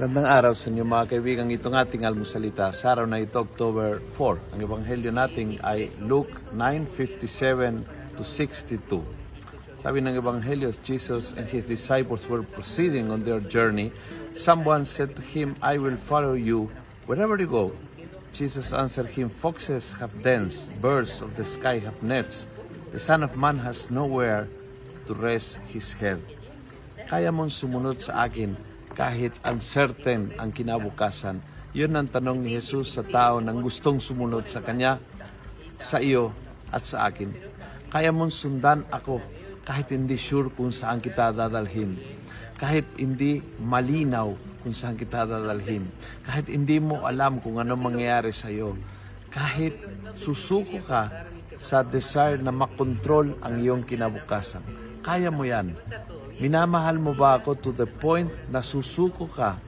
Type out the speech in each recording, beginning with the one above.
Magandang araw sa inyo mga kaibigan. Itong ating almusalita sa araw na ito, October 4. Ang ebanghelyo natin ay Luke 9:57 to 62. Sabi ng ebanghelyo, Jesus and his disciples were proceeding on their journey. Someone said to him, I will follow you wherever you go. Jesus answered him, Foxes have dens, birds of the sky have nets. The Son of Man has nowhere to rest his head. Kaya mong sumunod sa akin kahit uncertain ang kinabukasan. Yun ang tanong ni Jesus sa tao nang gustong sumunod sa Kanya, sa iyo at sa akin. Kaya mong sundan ako kahit hindi sure kung saan kita dadalhin. Kahit hindi malinaw kung saan kita dadalhin. Kahit hindi mo alam kung ano mangyayari sa iyo. Kahit susuko ka sa desire na makontrol ang iyong kinabukasan. Kaya mo yan. Minamahal mo ba ako to the point na susuko ka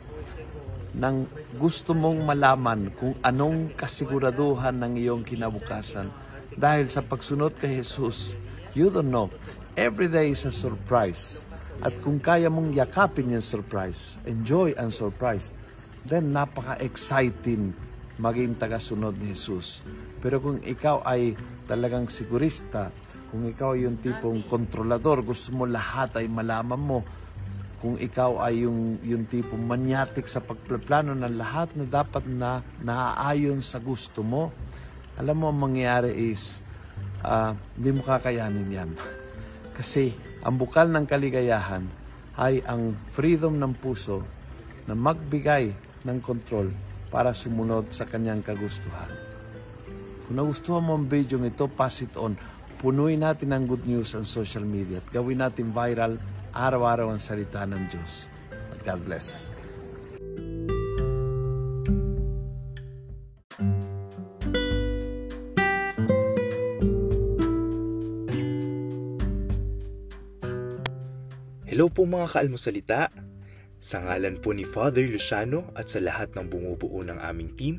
ng gusto mong malaman kung anong kasiguraduhan ng iyong kinabukasan? Dahil sa pagsunod kay Jesus, you don't know. Every day is a surprise. At kung kaya mong yakapin yung surprise, enjoy ang surprise, then napaka-exciting maging tagasunod ni Jesus. Pero kung ikaw ay talagang sigurista, kung ikaw yung tipong kontrolador, gusto mo lahat ay malaman mo. Kung ikaw ay yung, yung tipong manyatik sa pagplano ng lahat na dapat na naaayon sa gusto mo, alam mo ang mangyayari is, uh, hindi mo kakayanin yan. Kasi ang bukal ng kaligayahan ay ang freedom ng puso na magbigay ng control para sumunod sa kanyang kagustuhan. Kung nagustuhan mo ang video ito, pass it on punuin natin ng good news ang social media at gawin natin viral araw-araw ang salita ng Diyos. At God bless. Hello po mga kaalmosalita. Sa ngalan po ni Father Luciano at sa lahat ng bumubuo ng aming team,